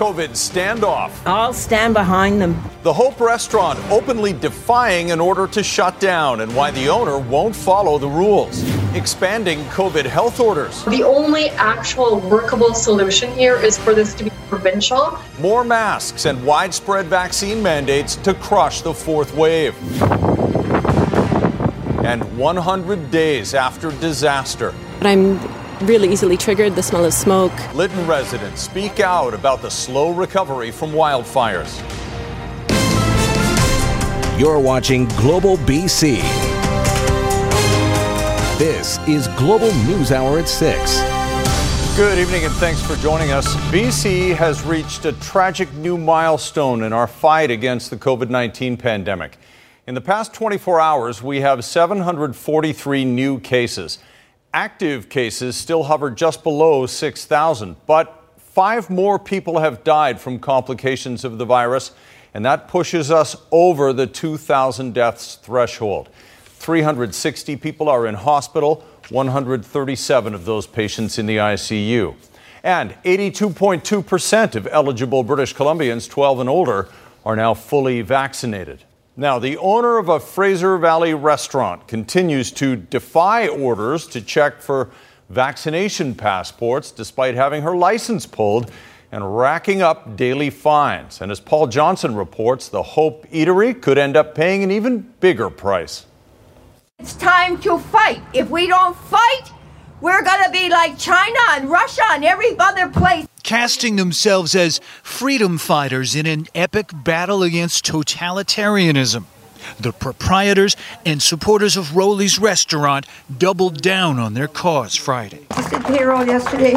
COVID standoff. I'll stand behind them. The Hope Restaurant openly defying an order to shut down and why the owner won't follow the rules. Expanding COVID health orders. The only actual workable solution here is for this to be provincial. More masks and widespread vaccine mandates to crush the fourth wave. And 100 days after disaster. But I'm really easily triggered, the smell of smoke. Lytton residents speak out about the slow recovery from wildfires. You're watching Global BC. This is Global News Hour at 6. Good evening and thanks for joining us. BC has reached a tragic new milestone in our fight against the COVID 19 pandemic. In the past 24 hours, we have 743 new cases. Active cases still hover just below 6,000, but five more people have died from complications of the virus, and that pushes us over the 2,000 deaths threshold. 360 people are in hospital, 137 of those patients in the ICU. And 82.2% of eligible British Columbians 12 and older are now fully vaccinated. Now, the owner of a Fraser Valley restaurant continues to defy orders to check for vaccination passports despite having her license pulled and racking up daily fines. And as Paul Johnson reports, the Hope Eatery could end up paying an even bigger price. It's time to fight. If we don't fight, we're going to be like China and Russia and every other place. Casting themselves as freedom fighters in an epic battle against totalitarianism. The proprietors and supporters of Rolly's restaurant doubled down on their cause Friday. Just did payroll yesterday,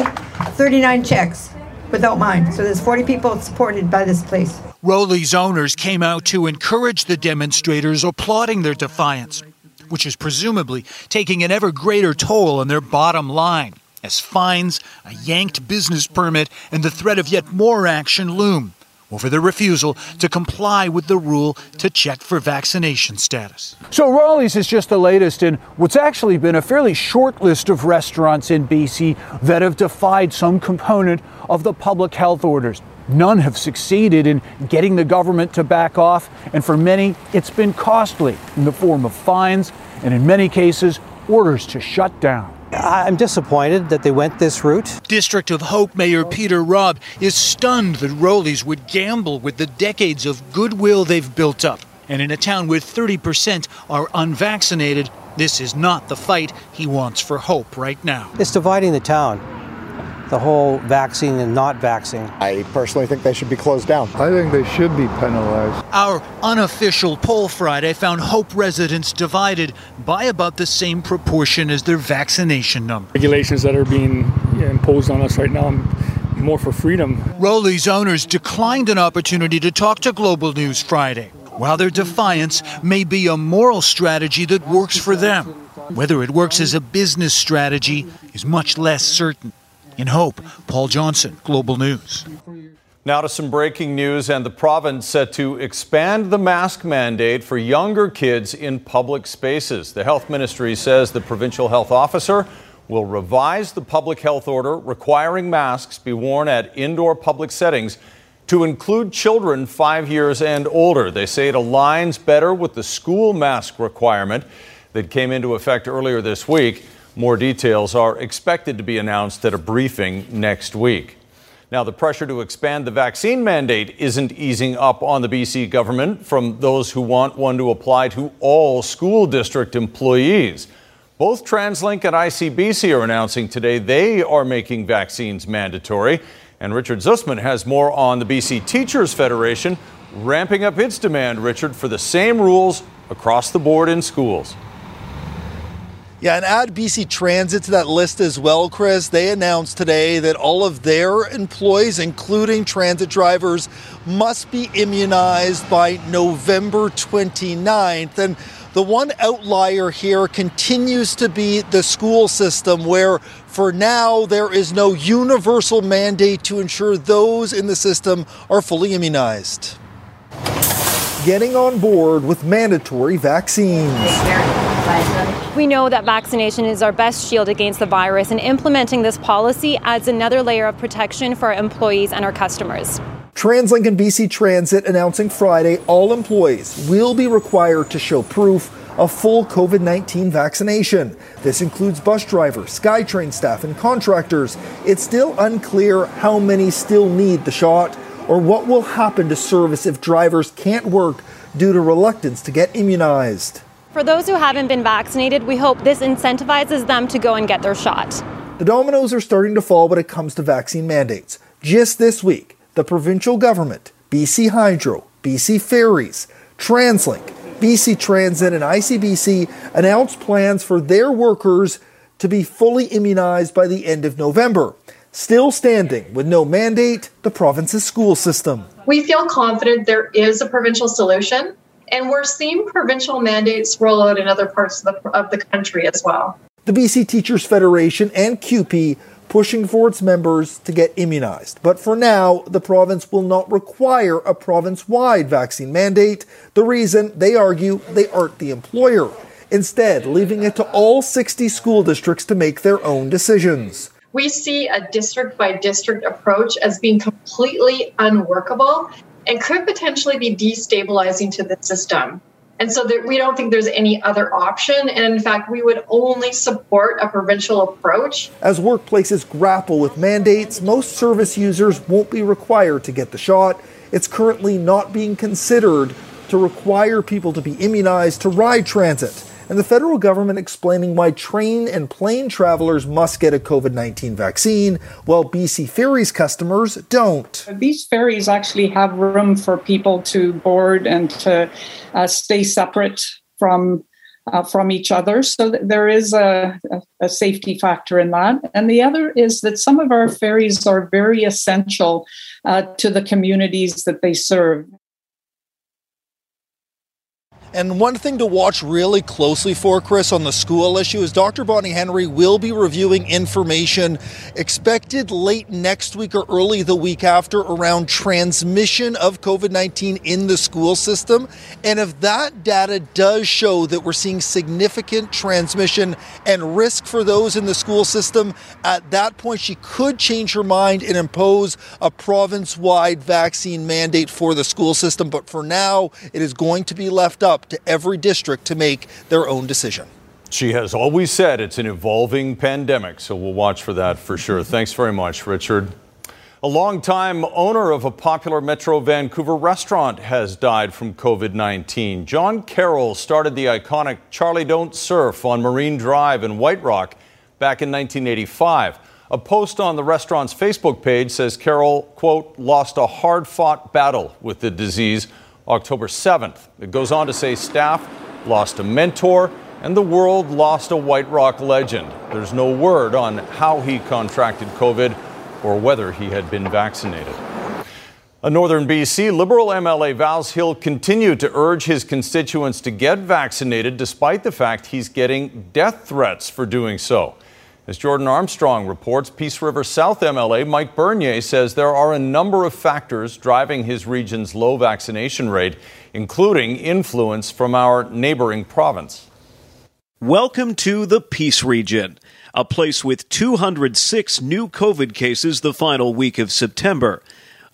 39 checks without mine. So there's 40 people supported by this place. Rolly's owners came out to encourage the demonstrators applauding their defiance, which is presumably taking an ever greater toll on their bottom line as fines, a yanked business permit, and the threat of yet more action loom over the refusal to comply with the rule to check for vaccination status. So, Rolly's is just the latest in what's actually been a fairly short list of restaurants in BC that have defied some component of the public health orders. None have succeeded in getting the government to back off, and for many, it's been costly in the form of fines and, in many cases, orders to shut down. I'm disappointed that they went this route. District of Hope Mayor Peter Robb is stunned that Rolly's would gamble with the decades of goodwill they've built up. And in a town where 30% are unvaccinated, this is not the fight he wants for Hope right now. It's dividing the town the whole vaccine and not vaccine. I personally think they should be closed down. I think they should be penalized. Our unofficial poll Friday found Hope residents divided by about the same proportion as their vaccination number. Regulations that are being imposed on us right now. I'm more for freedom. Rolly's owners declined an opportunity to talk to Global News Friday. While their defiance may be a moral strategy that works for them, whether it works as a business strategy is much less certain. In Hope, Paul Johnson, Global News. Now to some breaking news, and the province set to expand the mask mandate for younger kids in public spaces. The health ministry says the provincial health officer will revise the public health order requiring masks be worn at indoor public settings to include children five years and older. They say it aligns better with the school mask requirement that came into effect earlier this week. More details are expected to be announced at a briefing next week. Now, the pressure to expand the vaccine mandate isn't easing up on the BC government from those who want one to apply to all school district employees. Both TransLink and ICBC are announcing today they are making vaccines mandatory. And Richard Zussman has more on the BC Teachers Federation ramping up its demand, Richard, for the same rules across the board in schools. Yeah, and add BC Transit to that list as well, Chris. They announced today that all of their employees, including transit drivers, must be immunized by November 29th. And the one outlier here continues to be the school system, where for now there is no universal mandate to ensure those in the system are fully immunized. Getting on board with mandatory vaccines. We know that vaccination is our best shield against the virus, and implementing this policy adds another layer of protection for our employees and our customers. TransLink and BC Transit announcing Friday all employees will be required to show proof of full COVID 19 vaccination. This includes bus drivers, SkyTrain staff, and contractors. It's still unclear how many still need the shot or what will happen to service if drivers can't work due to reluctance to get immunized. For those who haven't been vaccinated, we hope this incentivizes them to go and get their shot. The dominoes are starting to fall when it comes to vaccine mandates. Just this week, the provincial government, BC Hydro, BC Ferries, TransLink, BC Transit, and ICBC announced plans for their workers to be fully immunized by the end of November. Still standing with no mandate, the province's school system. We feel confident there is a provincial solution, and we're seeing provincial mandates roll out in other parts of the, of the country as well. The BC Teachers Federation and CUPE pushing for its members to get immunized. But for now, the province will not require a province wide vaccine mandate. The reason, they argue, they aren't the employer. Instead, leaving it to all 60 school districts to make their own decisions we see a district by district approach as being completely unworkable and could potentially be destabilizing to the system. And so there, we don't think there's any other option. And in fact, we would only support a provincial approach. As workplaces grapple with mandates, most service users won't be required to get the shot. It's currently not being considered to require people to be immunized to ride transit and the federal government explaining why train and plane travelers must get a COVID 19 vaccine, while BC Ferries customers don't. These ferries actually have room for people to board and to uh, stay separate from. Uh, from each other. So there is a, a, safety factor in that. And the other is that some of our ferries are very essential uh, to the communities that they serve. And one thing to watch really closely for, Chris, on the school issue is Dr. Bonnie Henry will be reviewing information expected late next week or early the week after around transmission of COVID 19 in the school system. And if that data does show that we're seeing significant transmission and risk for those in the school system, at that point she could change her mind and impose a province wide vaccine mandate for the school system. But for now, it is going to be left up to every district to make their own decision. She has always said it's an evolving pandemic, so we'll watch for that for sure. Mm-hmm. Thanks very much, Richard. A longtime owner of a popular Metro Vancouver restaurant has died from COVID 19. John Carroll started the iconic Charlie Don't Surf on Marine Drive in White Rock back in 1985. A post on the restaurant's Facebook page says Carroll, quote, lost a hard fought battle with the disease October 7th. It goes on to say staff lost a mentor and the world lost a White Rock legend. There's no word on how he contracted COVID or whether he had been vaccinated. A northern BC Liberal MLA vows he'll continue to urge his constituents to get vaccinated despite the fact he's getting death threats for doing so. As Jordan Armstrong reports, Peace River South MLA Mike Bernier says there are a number of factors driving his region's low vaccination rate, including influence from our neighboring province. Welcome to the Peace Region, a place with 206 new COVID cases the final week of September,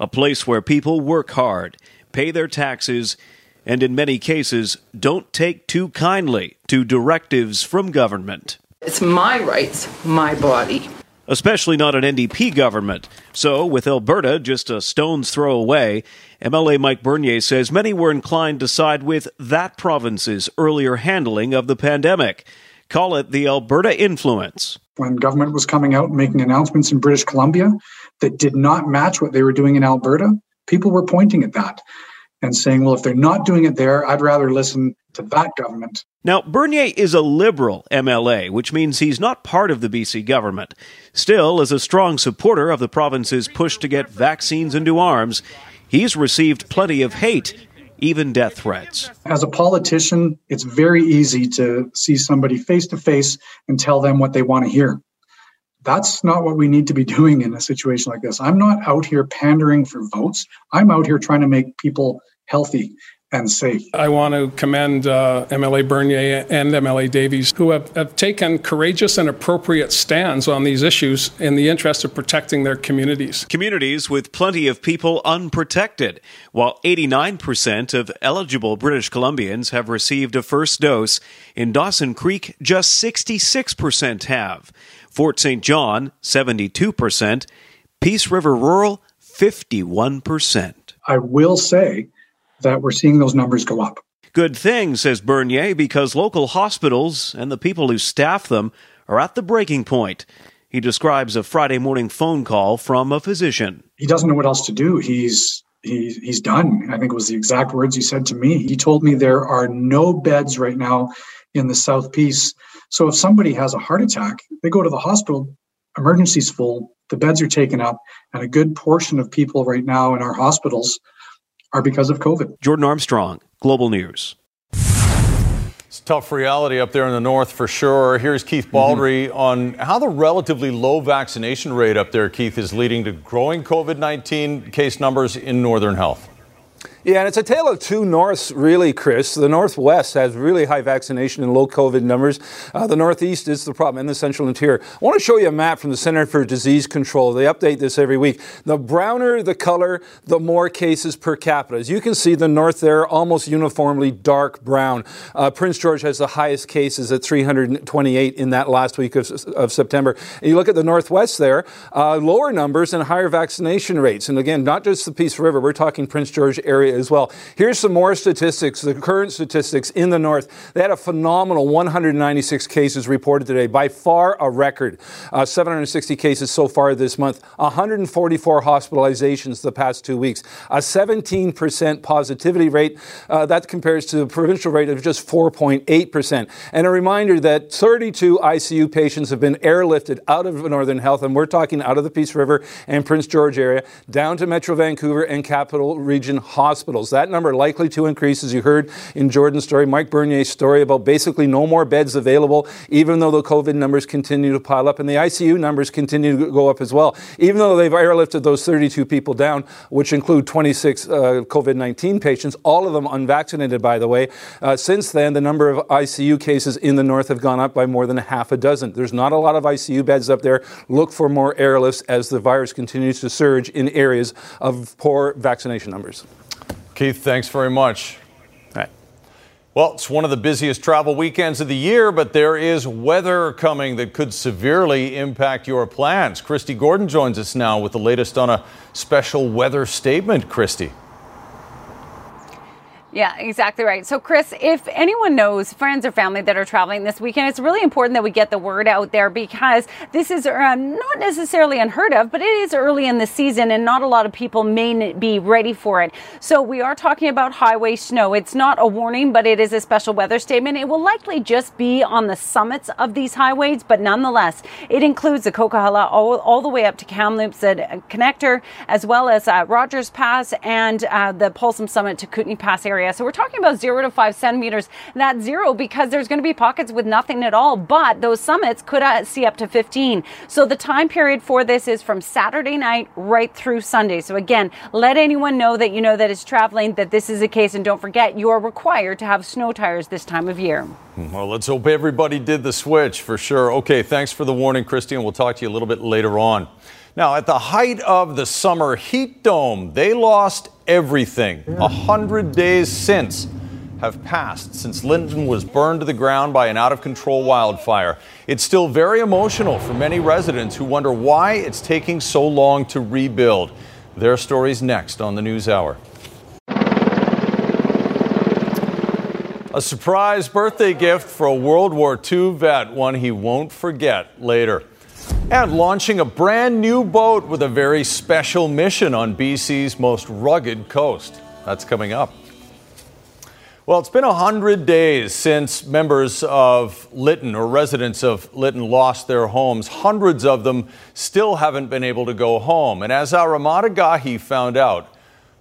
a place where people work hard, pay their taxes, and in many cases don't take too kindly to directives from government. It's my rights, my body. Especially not an NDP government. So, with Alberta just a stone's throw away, MLA Mike Bernier says many were inclined to side with that province's earlier handling of the pandemic. Call it the Alberta influence. When government was coming out making announcements in British Columbia that did not match what they were doing in Alberta, people were pointing at that and saying, well, if they're not doing it there, I'd rather listen to that government. Now, Bernier is a Liberal MLA, which means he's not part of the BC government. Still, as a strong supporter of the province's push to get vaccines into arms, he's received plenty of hate, even death threats. As a politician, it's very easy to see somebody face to face and tell them what they want to hear. That's not what we need to be doing in a situation like this. I'm not out here pandering for votes. I'm out here trying to make people healthy and safe. I want to commend uh, MLA Bernier and MLA Davies, who have, have taken courageous and appropriate stands on these issues in the interest of protecting their communities. Communities with plenty of people unprotected, while 89% of eligible British Columbians have received a first dose. In Dawson Creek, just 66% have. Fort St. John, 72%. Peace River Rural, 51%. I will say that we're seeing those numbers go up. Good thing, says Bernier, because local hospitals and the people who staff them are at the breaking point. He describes a Friday morning phone call from a physician. He doesn't know what else to do. He's he, he's done. I think it was the exact words he said to me. He told me there are no beds right now in the South Peace. So if somebody has a heart attack, they go to the hospital, emergency's full, the beds are taken up, and a good portion of people right now in our hospitals are because of COVID. Jordan Armstrong, Global News. It's tough reality up there in the north for sure. Here's Keith Baldry mm-hmm. on how the relatively low vaccination rate up there, Keith, is leading to growing COVID 19 case numbers in Northern Health. Yeah, and it's a tale of two norths, really, Chris. The northwest has really high vaccination and low COVID numbers. Uh, the northeast is the problem, and the central interior. I want to show you a map from the Center for Disease Control. They update this every week. The browner the color, the more cases per capita. As you can see, the north there almost uniformly dark brown. Uh, Prince George has the highest cases at 328 in that last week of, of September. And you look at the northwest there, uh, lower numbers and higher vaccination rates. And again, not just the Peace River, we're talking Prince George area area as well. Here's some more statistics, the current statistics in the north. They had a phenomenal 196 cases reported today, by far a record. Uh, 760 cases so far this month, 144 hospitalizations the past two weeks, a 17% positivity rate. Uh, that compares to the provincial rate of just 4.8%. And a reminder that 32 ICU patients have been airlifted out of Northern Health, and we're talking out of the Peace River and Prince George area, down to Metro Vancouver and Capital Region Hospital hospitals. That number likely to increase, as you heard in Jordan's story, Mike Bernier's story about basically no more beds available, even though the COVID numbers continue to pile up and the ICU numbers continue to go up as well. Even though they've airlifted those 32 people down, which include 26 uh, COVID 19 patients, all of them unvaccinated, by the way. Uh, since then, the number of ICU cases in the north have gone up by more than a half a dozen. There's not a lot of ICU beds up there. Look for more airlifts as the virus continues to surge in areas of poor vaccination numbers. Keith, thanks very much. Well, it's one of the busiest travel weekends of the year, but there is weather coming that could severely impact your plans. Kristi Gordon joins us now with the latest on a special weather statement. Kristi. Yeah, exactly right. So, Chris, if anyone knows friends or family that are traveling this weekend, it's really important that we get the word out there because this is uh, not necessarily unheard of, but it is early in the season and not a lot of people may be ready for it. So, we are talking about highway snow. It's not a warning, but it is a special weather statement. It will likely just be on the summits of these highways, but nonetheless, it includes the Coquihalla all, all the way up to Kamloops uh, connector, as well as uh, Rogers Pass and uh, the Paulson Summit to Kootenay Pass area area. So we're talking about zero to five centimeters. That zero because there's going to be pockets with nothing at all, but those summits could uh, see up to 15. So the time period for this is from Saturday night right through Sunday. So again, let anyone know that you know that is traveling that this is the case. And don't forget, you are required to have snow tires this time of year. Well, let's hope everybody did the switch for sure. Okay, thanks for the warning, Kristi, and we'll talk to you a little bit later on. Now, at the height of the summer heat dome, they lost everything. A hundred days since have passed since Lytton was burned to the ground by an out of control wildfire. It's still very emotional for many residents who wonder why it's taking so long to rebuild. Their stories next on the News Hour. A surprise birthday gift for a World War II vet, one he won't forget later and launching a brand new boat with a very special mission on BC's most rugged coast. That's coming up. Well, it's been 100 days since members of Lytton or residents of Lytton lost their homes. Hundreds of them still haven't been able to go home. And as our Emad Agahi found out,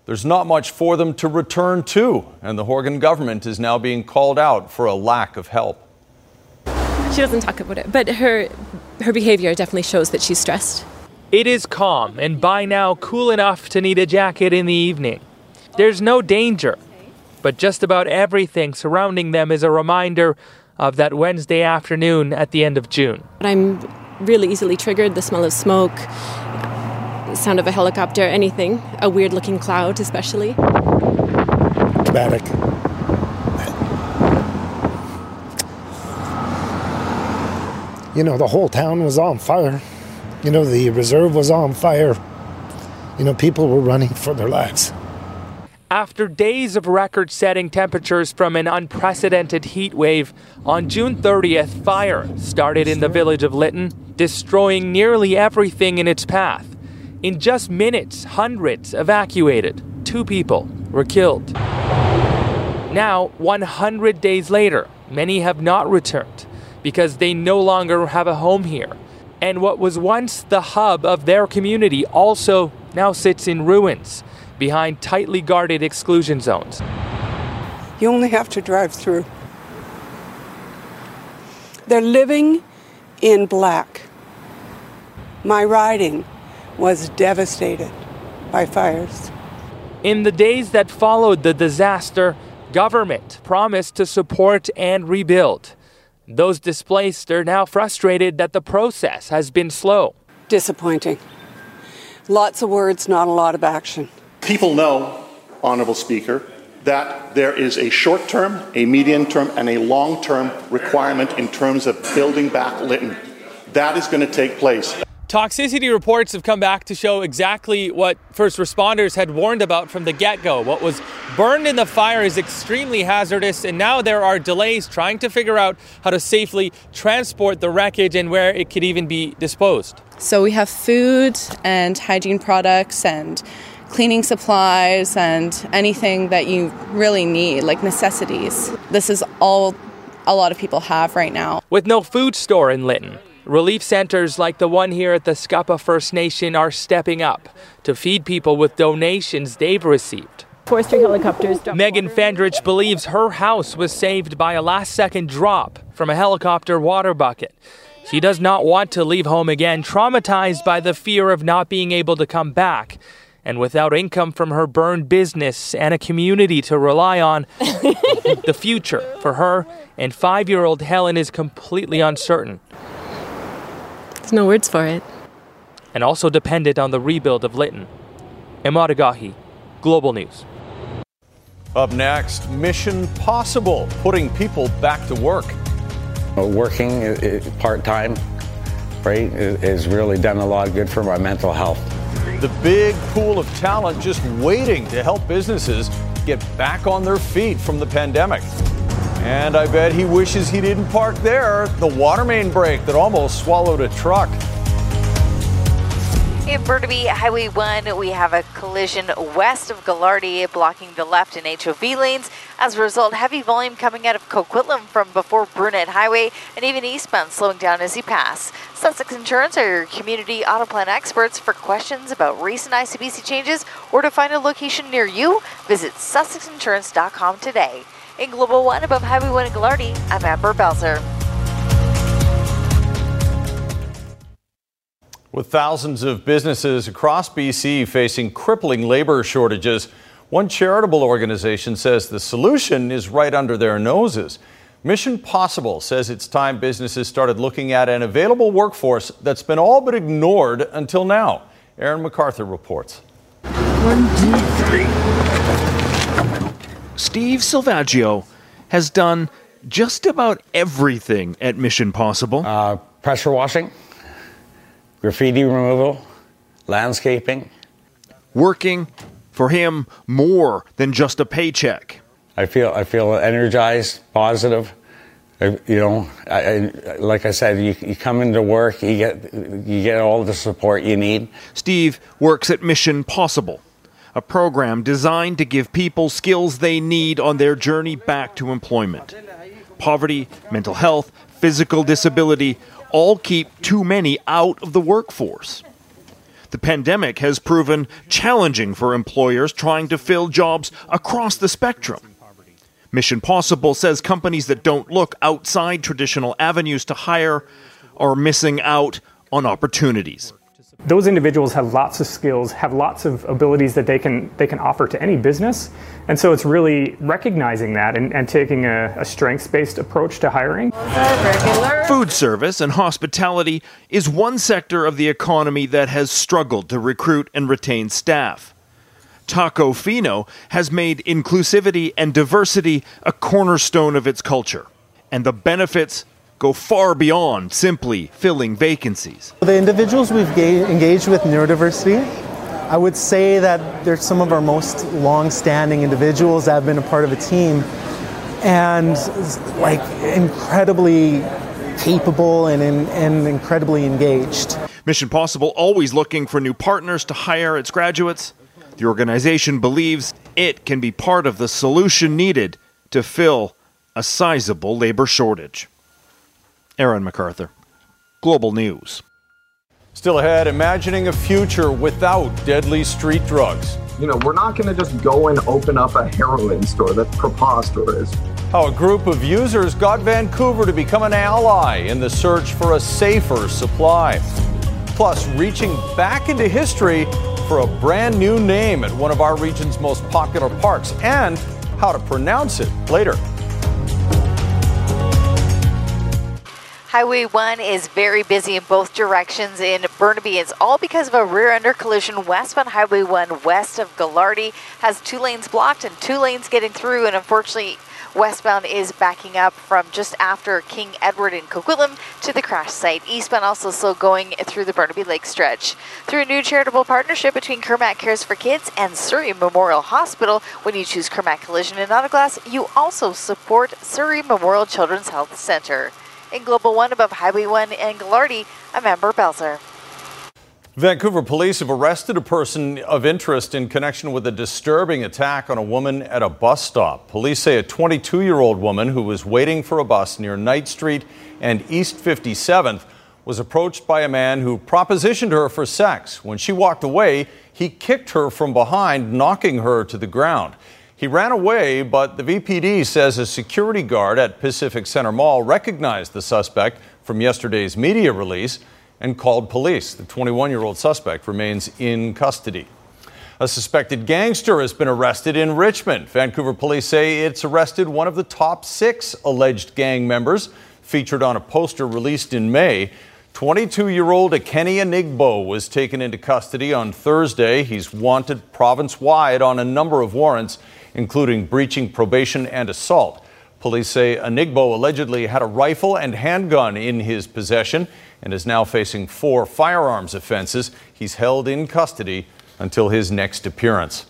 there's not much for them to return to. And the Horgan government is now being called out for a lack of help. She doesn't talk about it, but her her behavior definitely shows that she's stressed. It is calm and by now cool enough to need a jacket in the evening. There's no danger. but just about everything surrounding them is a reminder of that Wednesday afternoon at the end of June. I'm really easily triggered the smell of smoke, sound of a helicopter, anything, a weird looking cloud, especially. Dramatic. You know, the whole town was on fire. You know, the reserve was on fire. You know, people were running for their lives. After days of record setting temperatures from an unprecedented heat wave, on June 30th, fire started in the village of Lytton, destroying nearly everything in its path. In just minutes, hundreds evacuated. Two people were killed. Now, 100 days later, many have not returned because they no longer have a home here. And what was once the hub of their community also now sits in ruins behind tightly guarded exclusion zones. You only have to drive through. They're living in black. My riding was devastated by fires. In the days that followed the disaster, government promised to support and rebuild. Those displaced are now frustrated that the process has been slow. Disappointing. Lots of words, not a lot of action. People know, Honourable Speaker, that there is a short term, a medium term, and a long term requirement in terms of building back Lytton. That is going to take place. Toxicity reports have come back to show exactly what first responders had warned about from the get go. What was burned in the fire is extremely hazardous, and now there are delays trying to figure out how to safely transport the wreckage and where it could even be disposed. So we have food and hygiene products and cleaning supplies and anything that you really need, like necessities. This is all a lot of people have right now. With no food store in Lytton, relief centers like the one here at the Skuppah First Nation are stepping up to feed people with donations they've received. Forestry helicopters. Megan Fandrich believes her house was saved by a last second drop from a helicopter water bucket. She does not want to leave home again, traumatized by the fear of not being able to come back and without income from her burned business and a community to rely on, the future for her and five year old Helen is completely uncertain. There's no words for it. And also dependent on the rebuild of Lytton. Emad Agahi, Global News. Up next, Mission Possible, putting people back to work. Uh, working uh, uh, part time, right, has really done a lot of good for my mental health. The big pool of talent just waiting to help businesses get back on their feet from the pandemic. And I bet he wishes he didn't park there, the water main break that almost swallowed a truck. In Burnaby Highway 1, we have a collision west of Gaglardi blocking the left and HOV lanes. As a result, heavy volume coming out of Coquitlam from before Brunette Highway and even eastbound slowing down as you pass. Sussex Insurance are your community auto plan experts for questions about recent ICBC changes or to find a location near you. Visit sussexinsurance.com today. In Global 1 above Highway 1 in Gaglardi, I'm Amber Belzer. With thousands of businesses across BC facing crippling labor shortages, one charitable organization says the solution is right under their noses. Mission Possible says it's time businesses started looking at an available workforce that's been all but ignored until now. Aaron MacArthur reports. One, two, three. Steve Silvaggio has done just about everything at Mission Possible. Uh, pressure washing graffiti removal, landscaping. Working for him more than just a paycheck. I feel I feel energized, positive. I, you know, I, I, like I said, you, you come into work, you get you get all the support you need. Steve works at Mission Possible, a program designed to give people skills they need on their journey back to employment. Poverty, mental health, physical disability all keep too many out of the workforce. The pandemic has proven challenging for employers trying to fill jobs across the spectrum. Mission Possible says companies that don't look outside traditional avenues to hire are missing out on opportunities. Those individuals have lots of skills, have lots of abilities that they can they can offer to any business, and so it's really recognizing that and, and taking a, a strengths based approach to hiring. Food service and hospitality is one sector of the economy that has struggled to recruit and retain staff. Tacofino has made inclusivity and diversity a cornerstone of its culture, and the benefits go far beyond simply filling vacancies. The individuals we've ga- engaged with neurodiversity, I would say that they're some of our most long-standing individuals that have been a part of a team and like incredibly capable and, and incredibly engaged. Mission Possible always looking for new partners to hire its graduates. The organization believes it can be part of the solution needed to fill a sizable labor shortage. Aaron MacArthur, Global News. Still ahead, imagining a future without deadly street drugs. You know, we're not going to just go and open up a heroin store. That's preposterous. How a group of users got Vancouver to become an ally in the search for a safer supply. Plus, reaching back into history for a brand new name at one of our region's most popular parks and how to pronounce it later. Highway 1 is very busy in both directions in Burnaby. It's all because of a rear ender collision. Westbound Highway 1 west of Gaglardi has two lanes blocked and two lanes getting through. And unfortunately, westbound is backing up from just after King Edward in Coquitlam to the crash site. Eastbound also still going through the Burnaby Lake stretch. Through a new charitable partnership between Kirmac Cares for Kids and Surrey Memorial Hospital, when you choose Kirmac Collision and Auto Glass, you also support Surrey Memorial Children's Health Center. In Global One above Highway 1 and Gaglardi, I'm Amber Belzer. Vancouver police have arrested a person of interest in connection with a disturbing attack on a woman at a bus stop. Police say a 22 year old woman who was waiting for a bus near Knight Street and East 57th was approached by a man who propositioned her for sex. When she walked away, he kicked her from behind, knocking her to the ground. He ran away, but the VPD says a security guard at Pacific Center Mall recognized the suspect from yesterday's media release and called police. The 21 year old suspect remains in custody. A suspected gangster has been arrested in Richmond. Vancouver police say it's arrested one of the top six alleged gang members featured on a poster released in May. 22 year old Akeni Enigbo was taken into custody on Thursday. He's wanted province wide on a number of warrants including breaching probation and assault. Police say Enigbo allegedly had a rifle and handgun in his possession and is now facing four firearms offenses. He's held in custody until his next appearance.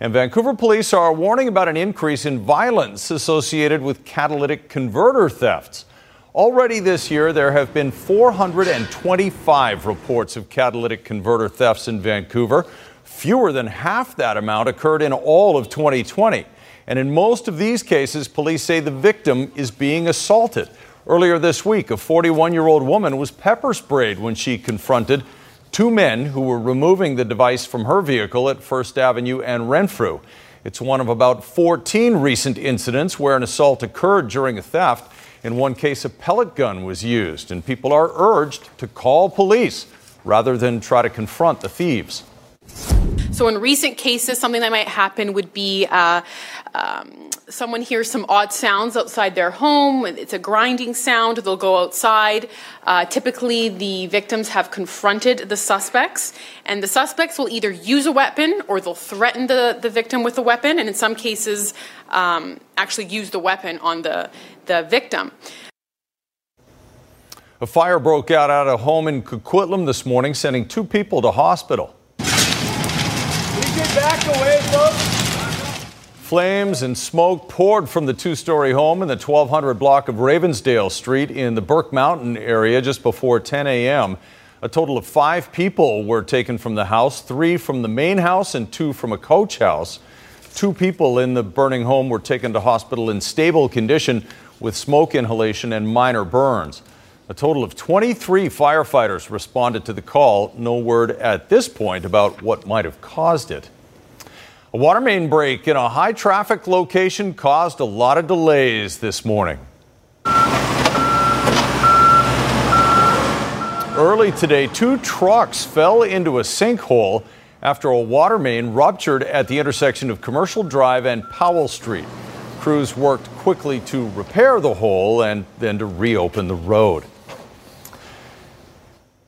And Vancouver police are warning about an increase in violence associated with catalytic converter thefts. Already this year, there have been 425 reports of catalytic converter thefts in Vancouver. Fewer than half that amount occurred in all of 2020. And in most of these cases, police say the victim is being assaulted. Earlier this week, a 41 year old woman was pepper sprayed when she confronted two men who were removing the device from her vehicle at First Avenue and Renfrew. It's one of about 14 recent incidents where an assault occurred during a theft. In one case, a pellet gun was used, and people are urged to call police rather than try to confront the thieves. So, in recent cases, something that might happen would be uh, um, someone hears some odd sounds outside their home. It's a grinding sound. They'll go outside. Uh, typically, the victims have confronted the suspects, and the suspects will either use a weapon or they'll threaten the, the victim with a weapon, and in some cases, um, actually use the weapon on the, the victim. A fire broke out at a home in Coquitlam this morning, sending two people to hospital. Get back away, folks. Flames and smoke poured from the two story home in the 1200 block of Ravensdale Street in the Burke Mountain area just before 10 a.m. A total of five people were taken from the house three from the main house and two from a coach house. Two people in the burning home were taken to hospital in stable condition with smoke inhalation and minor burns. A total of 23 firefighters responded to the call. No word at this point about what might have caused it. A water main break in a high traffic location caused a lot of delays this morning. Early today, two trucks fell into a sinkhole after a water main ruptured at the intersection of Commercial Drive and Powell Street. Crews worked quickly to repair the hole and then to reopen the road.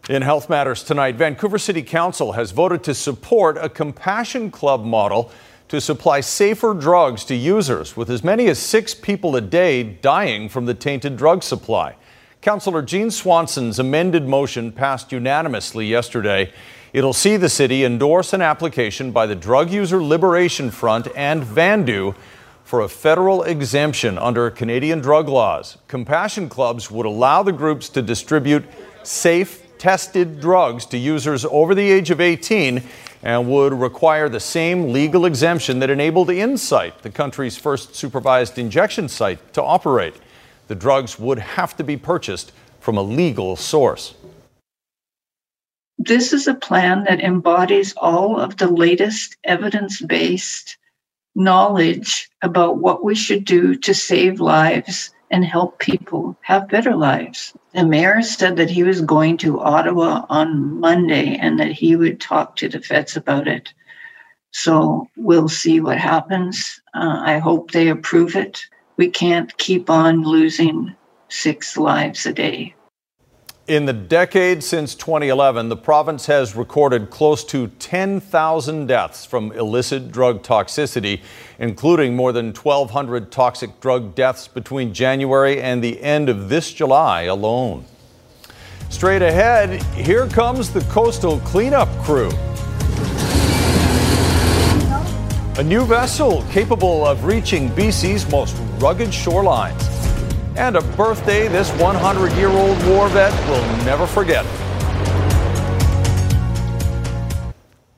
In Health Matters tonight, Vancouver City Council has voted to support a Compassion Club model to supply safer drugs to users, with as many as six people a day dying from the tainted drug supply. Councillor Jean Swanson's amended motion passed unanimously yesterday. It'll see the city endorse an application by the Drug User Liberation Front and Vandu for a federal exemption under Canadian drug laws. Compassion clubs would allow the groups to distribute safe, tested drugs to users over the age of 18 and would require the same legal exemption that enabled Insite, the country's first supervised injection site, to operate. The drugs would have to be purchased from a legal source. This is a plan that embodies all of the latest evidence based knowledge about what we should do to save lives and help people have better lives. The mayor said that he was going to Ottawa on Monday and that he would talk to the feds about it. So we'll see what happens. Uh, I hope they approve it. We can't keep on losing six lives a day. In the decade since 2011, the province has recorded close to 10,000 deaths from illicit drug toxicity, including more than 1,200 toxic drug deaths between January and the end of this July alone. Straight ahead, here comes the coastal cleanup crew. A new vessel capable of reaching BC's most rugged shorelines and a birthday this 100 year old war vet will never forget.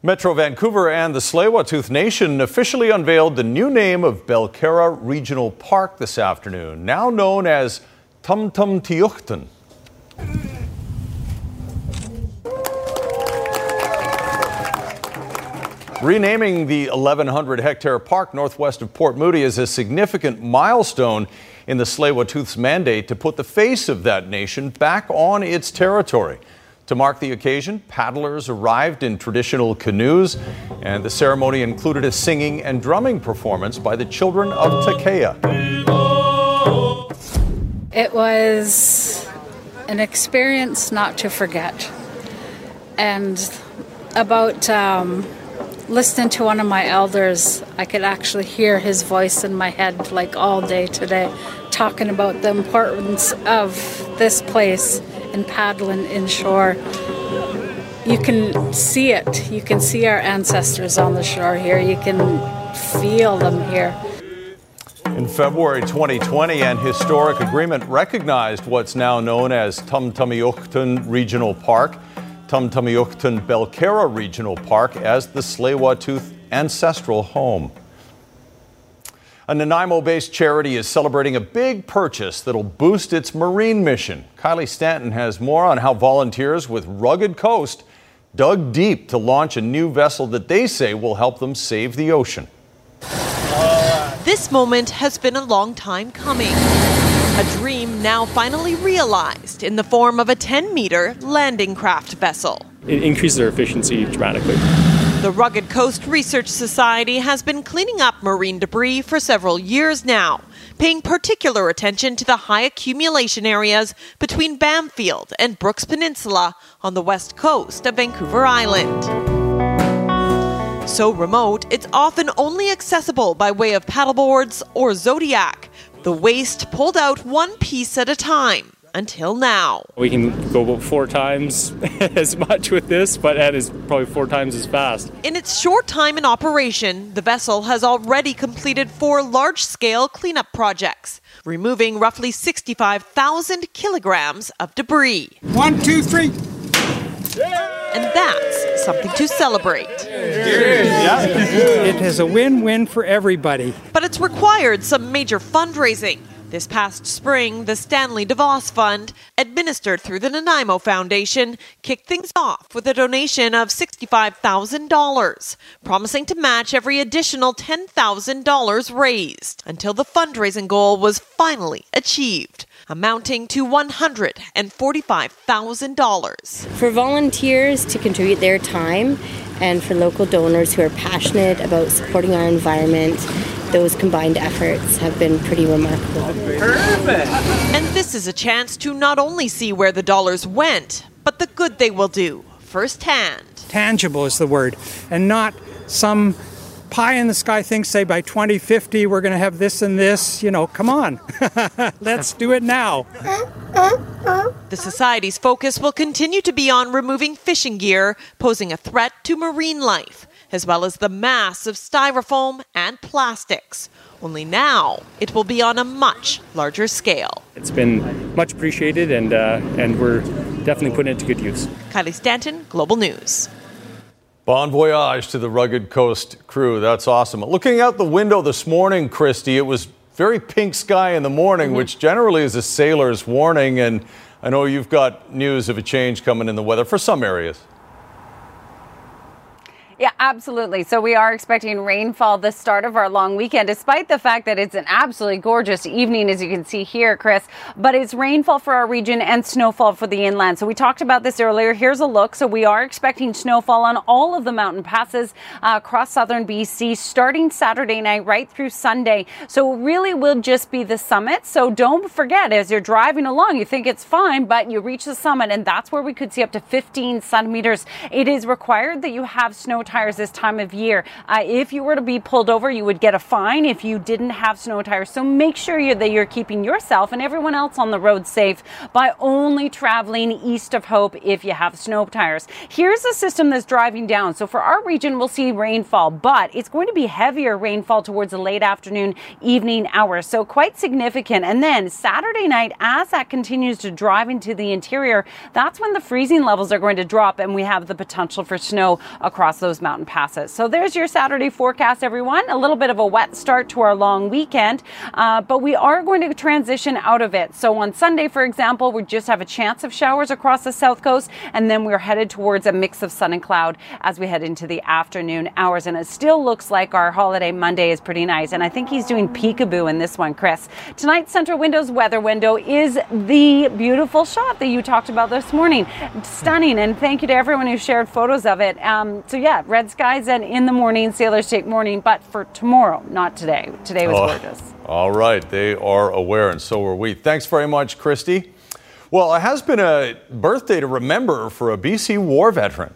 Metro Vancouver and the Tsleil-Waututh Nation officially unveiled the new name of Belcarra Regional Park this afternoon, now known as Tumtumtiuchtan. Renaming the 1,100 hectare park northwest of Port Moody is a significant milestone in the Tsleil-Waututh's mandate to put the face of that nation back on its territory. To mark the occasion, paddlers arrived in traditional canoes, and the ceremony included a singing and drumming performance by the children of Takea. It was an experience not to forget. And about um, listening to one of my elders, I could actually hear his voice in my head like all day today, talking about the importance of this place and paddling inshore. You can see it. You can see our ancestors on the shore here. You can feel them here. In February 2020, an historic agreement recognized what's now known as Tumtumtiuchtan Regional Park. Tumtumtiuchtan Belcarra Regional Park as the Tsleil-Waututh ancestral home. A Nanaimo based charity is celebrating a big purchase that'll boost its marine mission. Kylie Stanton has more on how volunteers with Rugged Coast dug deep to launch a new vessel that they say will help them save the ocean. This moment has been a long time coming. A dream now finally realized in the form of a 10 meter landing craft vessel. It increases our efficiency dramatically. The Rugged Coast Research Society has been cleaning up marine debris for several years now, paying particular attention to the high accumulation areas between Bamfield and Brooks Peninsula on the west coast of Vancouver Island. So remote, it's often only accessible by way of paddleboards or Zodiac, the waste pulled out one piece at a time until now. We can go about four times as much with this, but that is probably four times as fast. In its short time in operation, the vessel has already completed four large scale cleanup projects, removing roughly 65,000 kilograms of debris. One, two, three. And that's something to celebrate. It is a win win for everybody. But it's required some major fundraising. This past spring, the Stanley DeVos Fund, administered through the Nanaimo Foundation, kicked things off with a donation of $65,000, promising to match every additional $10,000 raised until the fundraising goal was finally achieved, amounting to $145,000. For volunteers to contribute their time and for local donors who are passionate about supporting our environment, those combined efforts have been pretty remarkable. Perfect. And this is a chance to not only see where the dollars went, but the good they will do firsthand. Tangible is the word, and not some pie in the sky thing, say by 2050 we're going to have this and this. You know, come on, let's do it now. The Society's focus will continue to be on removing fishing gear posing a threat to marine life as well as the mass of styrofoam and plastics. Only now it will be on a much larger scale. It's been much appreciated, and uh, and we're definitely putting it to good use. Kylie Stanton, Global News. Bon voyage to the Rugged Coast crew. That's awesome. Looking out the window this morning, Christy, it was very pink sky in the morning, mm-hmm. which generally is a sailor's warning. And I know you've got news of a change coming in the weather for some areas. Yeah, absolutely. So we are expecting rainfall the start of our long weekend, despite the fact that it's an absolutely gorgeous evening, as you can see here, Chris. But it's rainfall for our region and snowfall for the inland. So we talked about this earlier. Here's a look. So we are expecting snowfall on all of the mountain passes uh, across southern BC, starting Saturday night right through Sunday. So it really will just be the summit. So don't forget, as you're driving along, you think it's fine, but you reach the summit, and that's where we could see up to 15 centimeters. It is required that you have snow tires this time of year. Uh, if you were to be pulled over, you would get a fine if you didn't have snow tires. So make sure you, that you're keeping yourself and everyone else on the road safe by only traveling east of Hope if you have snow tires. Here's a system that's driving down. So for our region, we'll see rainfall, but it's going to be heavier rainfall towards the late afternoon, evening hours. So quite significant. And then Saturday night, as that continues to drive into the interior, that's when the freezing levels are going to drop and we have the potential for snow across those mountain passes. So there's your Saturday forecast, everyone. A little bit of a wet start to our long weekend, uh, but we are going to transition out of it. So on Sunday, for example, we just have a chance of showers across the south coast, and then we're headed towards a mix of sun and cloud as we head into the afternoon hours. And it still looks like our holiday Monday is pretty nice. And I think he's doing peekaboo in this one, Chris. Tonight's Centra Windows weather window is the beautiful shot that you talked about this morning. Stunning. And thank you to everyone who shared photos of it. Um, so yeah, red skies and in the morning, Sailors Take morning, but for tomorrow, not today. Today was oh, gorgeous. All right, they are aware, and so are we. Thanks very much, Christy. Well, it has been a birthday to remember for a BC war veteran.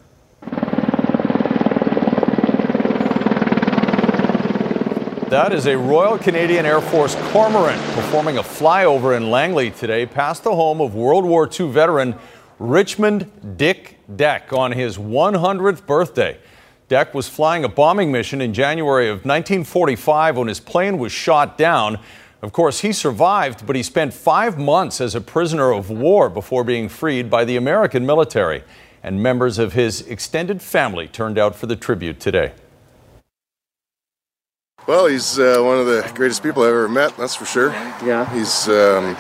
That is a Royal Canadian Air Force cormorant performing a flyover in Langley today past the home of World War II veteran Richmond Dick Deck on his 100th birthday. Deck was flying a bombing mission in January of 1945 when his plane was shot down. Of course, he survived, but he spent five months as a prisoner of war before being freed by the American military. And members of his extended family turned out for the tribute today. Well, he's uh, one of the greatest people I've ever met, that's for sure. Yeah. He's um,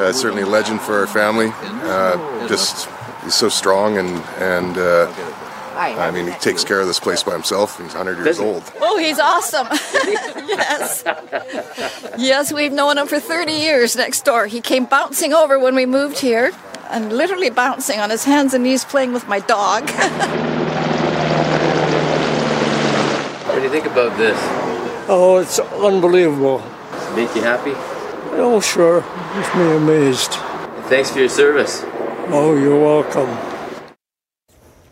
uh, certainly a legend for our family. Uh, just, he's so strong and, and uh, I mean, he takes care of this place by himself. He's 100 years old. Oh, he's awesome. yes. Yes, we've known him for 30 years next door. He came bouncing over when we moved here and literally bouncing on his hands and knees playing with my dog. what do you think about this? Oh, it's unbelievable. Does it make you happy? Oh, sure. Makes me amazed. Thanks for your service. Oh, you're welcome.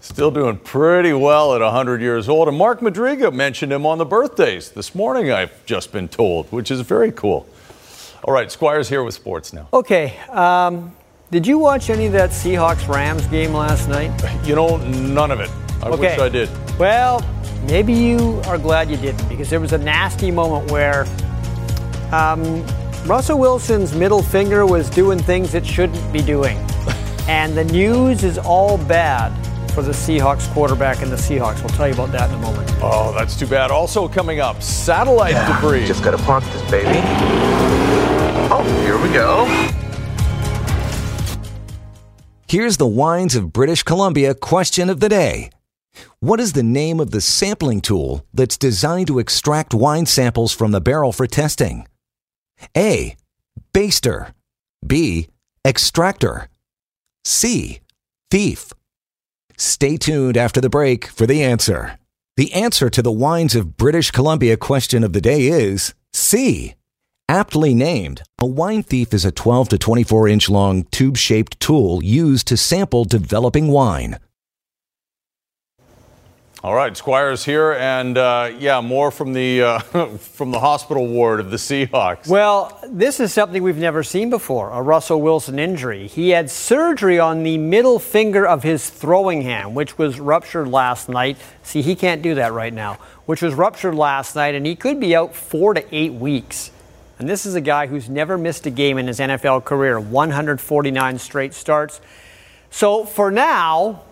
Still doing pretty well at 100 years old. And Mark Madryga mentioned him on the birthdays this morning, I've just been told, which is very cool. All right, Squire's here with sports now. Okay. Um, did you watch any of that Seahawks Rams game last night? You know, none of it. I okay. wish I did. Well, maybe you are glad you didn't because there was a nasty moment where um, Russell Wilson's middle finger was doing things it shouldn't be doing. and the news is all bad for the Seahawks quarterback and the Seahawks. We'll tell you about that in a moment. Oh, that's too bad. Also coming up, satellite yeah, debris. Just got to park this baby. Oh, here we go. Here's the Wines of British Columbia question of the day. What is the name of the sampling tool that's designed to extract wine samples from the barrel for testing? A. Baster. B. Extractor. C. Thief. Stay tuned after the break for the answer. The answer to the Wines of British Columbia question of the day is C. Aptly named, a wine thief is a 12 to 24 inch long tube shaped tool used to sample developing wine. All right, Squires here, and uh, yeah, more from the uh, from the hospital ward of the Seahawks. Well, this is something we've never seen before a Russell Wilson injury. He had surgery on the middle finger of his throwing hand, which was ruptured last night. See, he can't do that right now, which was ruptured last night, and he could be out four to eight weeks. And this is a guy who's never missed a game in his NFL career 149 straight starts. So for now,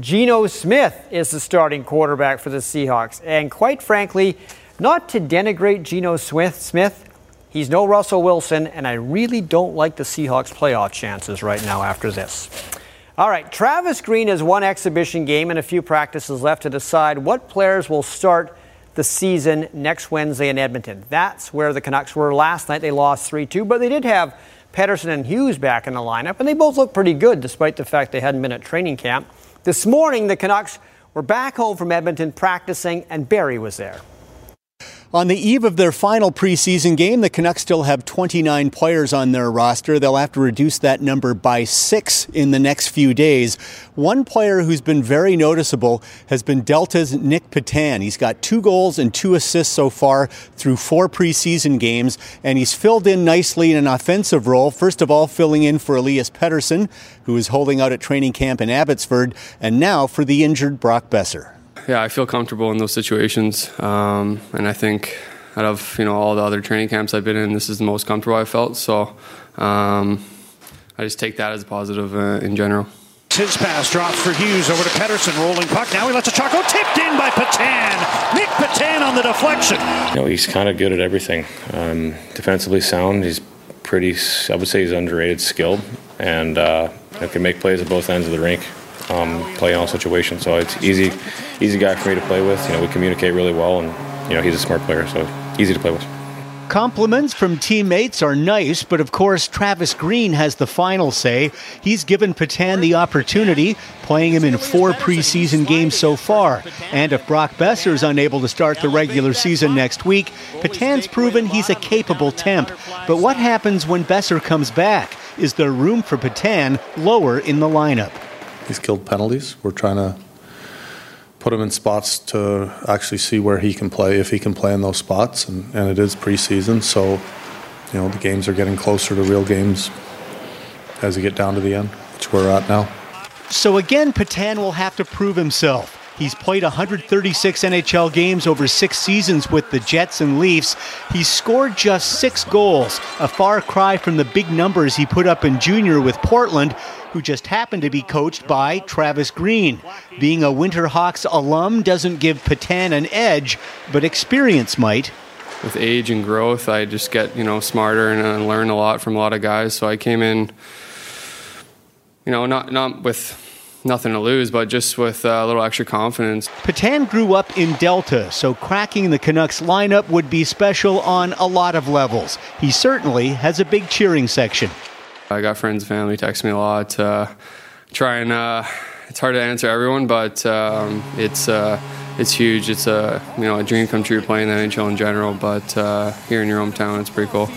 Geno Smith is the starting quarterback for the Seahawks. And quite frankly, not to denigrate Geno Smith, Smith, he's no Russell Wilson, and I really don't like the Seahawks playoff chances right now after this. All right, Travis Green has one exhibition game and a few practices left to decide what players will start the season next Wednesday in Edmonton. That's where the Canucks were last night. They lost 3 2, but they did have Pettersson and Hughes back in the lineup, and they both looked pretty good despite the fact they hadn't been at training camp. This morning, the Canucks were back home from Edmonton practicing, and Barry was there. On the eve of their final preseason game, the Canucks still have 29 players on their roster. They'll have to reduce that number by six in the next few days. One player who's been very noticeable has been Delta's Nic Petan. He's got two goals and two assists so far through four preseason games, and he's filled in nicely in an offensive role. First of all, filling in for Elias Pettersson, who is holding out at training camp in Abbotsford, and now for the injured Brock Boeser yeah, I feel comfortable in those situations, um, and I think out of you know all the other training camps I've been in, this is the most comfortable I've felt. So um, I just take that as a positive uh, in general. His pass drops for Hughes over to Pettersson, rolling puck. Now he lets a shot go tipped in by Petan. Nic Petan on the deflection. You know, he's kind of good at everything. Um, defensively sound. He's pretty. I would say he's underrated, skilled, and uh, can make plays at both ends of the rink um, play in all situations. So it's easy, easy guy for me to play with. You know, we communicate really well, and you know he's a smart player, so easy to play with. Compliments from teammates are nice, but of course, Travis Green has the final say. He's given Petan the opportunity, playing him in four preseason games so far. And if Brock Boeser is unable to start the regular season next week, Petan's proven he's a capable temp. But what happens when Boeser comes back? Is there room for Petan lower in the lineup? He's killed penalties. We're trying to put him in spots to actually see where he can play, if he can play in those spots. And, and it is preseason, so you know the games are getting closer to real games as you get down to the end, which we're at now. So again, Petan will have to prove himself. He's played 136 NHL games over six seasons with the Jets and Leafs. He's scored just six goals, a far cry from the big numbers he put up in junior with Portland, who just happened to be coached by Travis Green. Being a Winterhawks alum doesn't give Petan an edge, but experience might. With age and growth, I just get you know smarter and I learn a lot from a lot of guys. So I came in, you know, not not with nothing to lose, but just with uh, a little extra confidence. Petan grew up in Delta, so cracking the Canucks lineup would be special on a lot of levels. He certainly has a big cheering section. I got friends and family text me a lot. Uh, try and uh, it's hard to answer everyone, but um, it's uh, it's huge. It's a you know a dream come true playing the NHL in general, but uh, here in your hometown, it's pretty cool.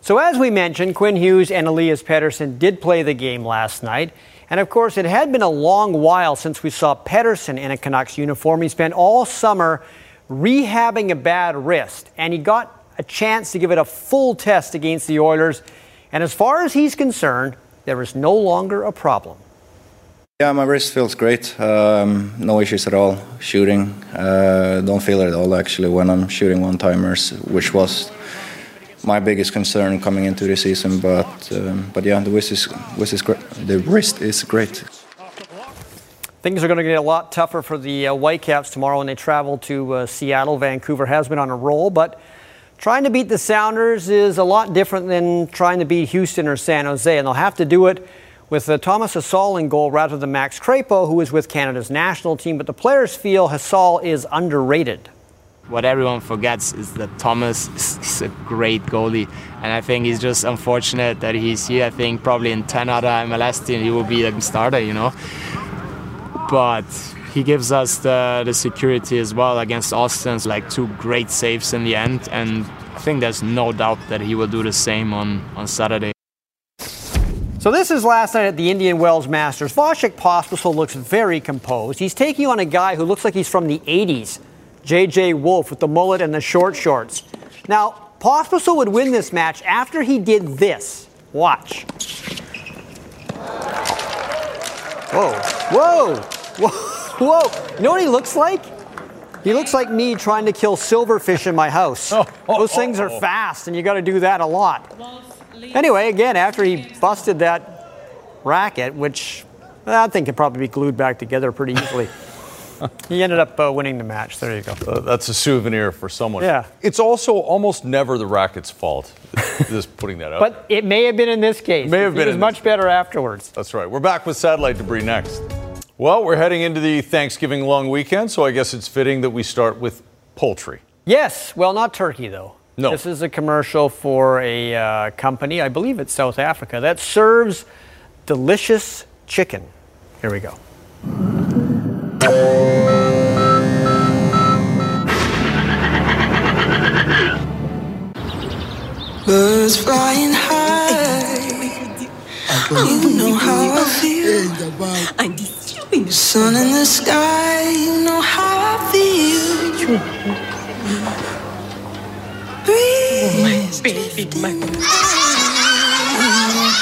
So as we mentioned, Quinn Hughes and Elias Pettersson did play the game last night. And of course, it had been a long while since we saw Pettersson in a Canucks uniform. He spent all summer rehabbing a bad wrist, and he got a chance to give it a full test against the Oilers. And as far as he's concerned, there is no longer a problem. Yeah, my wrist feels great. Um, no issues at all. Shooting, uh, don't feel it at all actually when I'm shooting one timers, which was my biggest concern coming into the season. But um, but yeah, the wrist is, wrist is great. The wrist is great. Things are going to get a lot tougher for the uh, Whitecaps tomorrow when they travel to uh, Seattle. Vancouver has been on a roll, but trying to beat the Sounders is a lot different than trying to beat Houston or San Jose, and they'll have to do it with uh, Thomas Hasal in goal rather than Max Crepeau, who is with Canada's national team. But the players feel Hasal is underrated. What everyone forgets is that Thomas is a great goalie, and I think he's just unfortunate that he's here. I think probably in 10 other MLS teams he will be a starter, you know. But he gives us the, the security as well against Austin's like two great saves in the end, and I think there's no doubt that he will do the same on, on Saturday. So this is last night at the Indian Wells Masters. Vasek Pospisil looks very composed. He's taking on a guy who looks like he's from the 80s, J.J. Wolf with the mullet and the short shorts. Now, Pospisil would win this match after he did this. Watch. Whoa, whoa, whoa, whoa. You know what he looks like? He looks like me trying to kill silverfish in my house. Those things are fast, and you got to do that a lot. Anyway, again, after he busted that racket, which I think could probably be glued back together pretty easily, he ended up uh, winning the match. There you go. Uh, that's a souvenir for someone. Yeah. It's also almost never the racket's fault. Just putting that out. But it may have been in this case. It May have he been was in much better afterwards. That's right. We're back with satellite debris next. Well, we're heading into the Thanksgiving long weekend, so I guess it's fitting that we start with poultry. Yes, well, not turkey though. No. This is a commercial for a uh, company, I believe it's South Africa, that serves delicious chicken. Here we go. Birds flying high. You know how I feel. Sun in the sky. You know how I feel. You know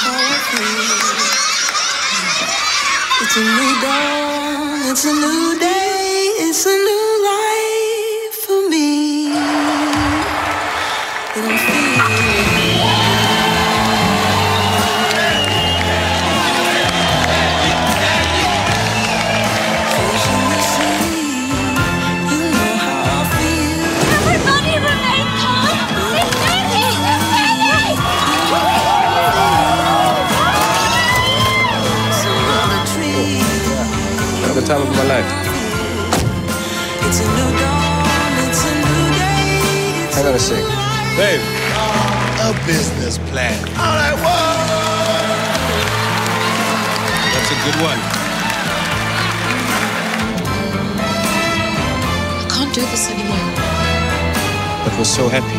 how I feel. It's a new dawn. It's a new day. It's a new time of my life. I gotta sing. Babe. A business plan. All right, whoa. That's a good one. I can't do this anymore. But we're so happy.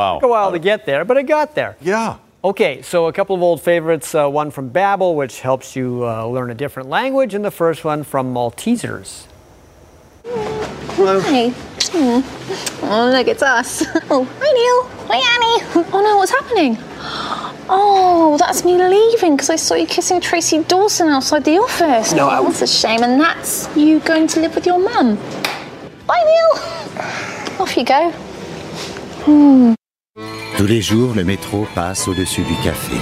Wow. Took a while to get there, but it got there. Yeah. Okay, so a couple of old favorites. Uh, one from Babbel, which helps you uh, learn a different language, and the first one from Maltesers. Hi. Hmm. Oh, look, it's us. Oh, hi, Neil. Hi, Annie. Oh, no, what's happening? Oh, that's me leaving because I saw you kissing Tracy Dawson outside the office. No, I- Oh, that's a shame. And that's you going to live with your mum. Bye, Neil. Off you go. Hmm. Tous les jours, le métro passe au-dessus du café.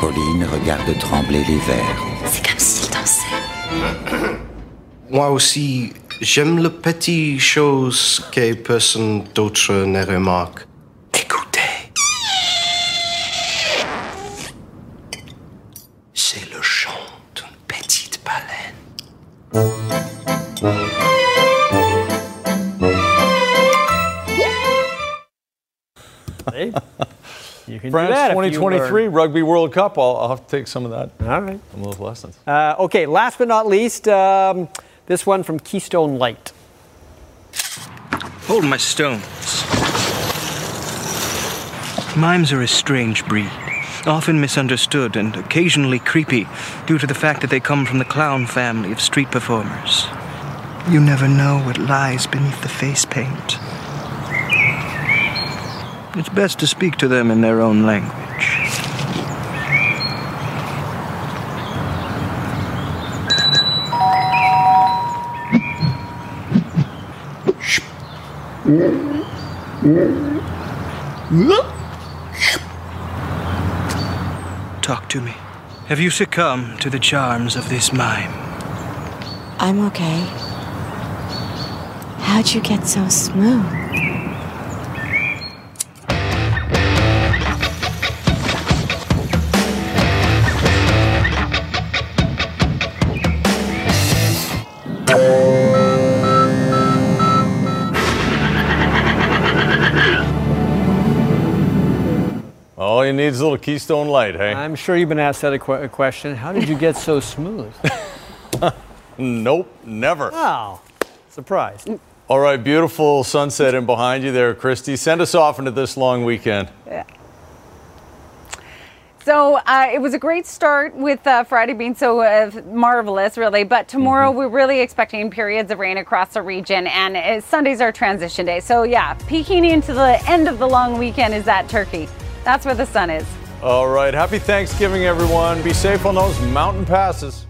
Pauline regarde trembler les verres. C'est comme s'il dansait. Moi aussi, j'aime les petites choses que personne d'autre ne remarque. Écoutez. C'est le chant d'une petite baleine. Hey, you can France do that if you 2023. Rugby World Cup. I'll, I'll have to take some of that. All right. Some of those lessons. Uh, okay, last but not least, um, this one from Keystone Light. Hold my stones. Mimes are a strange breed, often misunderstood and occasionally creepy due to the fact that they come from the clown family of street performers. You never know what lies beneath the face paint. It's best to speak to them in their own language. Talk to me. Have you succumbed to the charms of this mime? I'm okay. How'd you get so smooth? All you need is a little Keystone Light, hey? I'm sure you've been asked that a, que- a question. How did you get so smooth? nope, never. Wow, surprised. All right, beautiful sunset in behind you there, Christy. Send us off into this long weekend. Yeah. So uh, it was a great start with uh, Friday being so uh, marvelous, really. But tomorrow we're really expecting periods of rain across the region, and uh, Sunday's our transition day. So yeah, peeking into the end of the long weekend is that turkey. That's where the sun is. All right, happy Thanksgiving, everyone. Be safe on those mountain passes.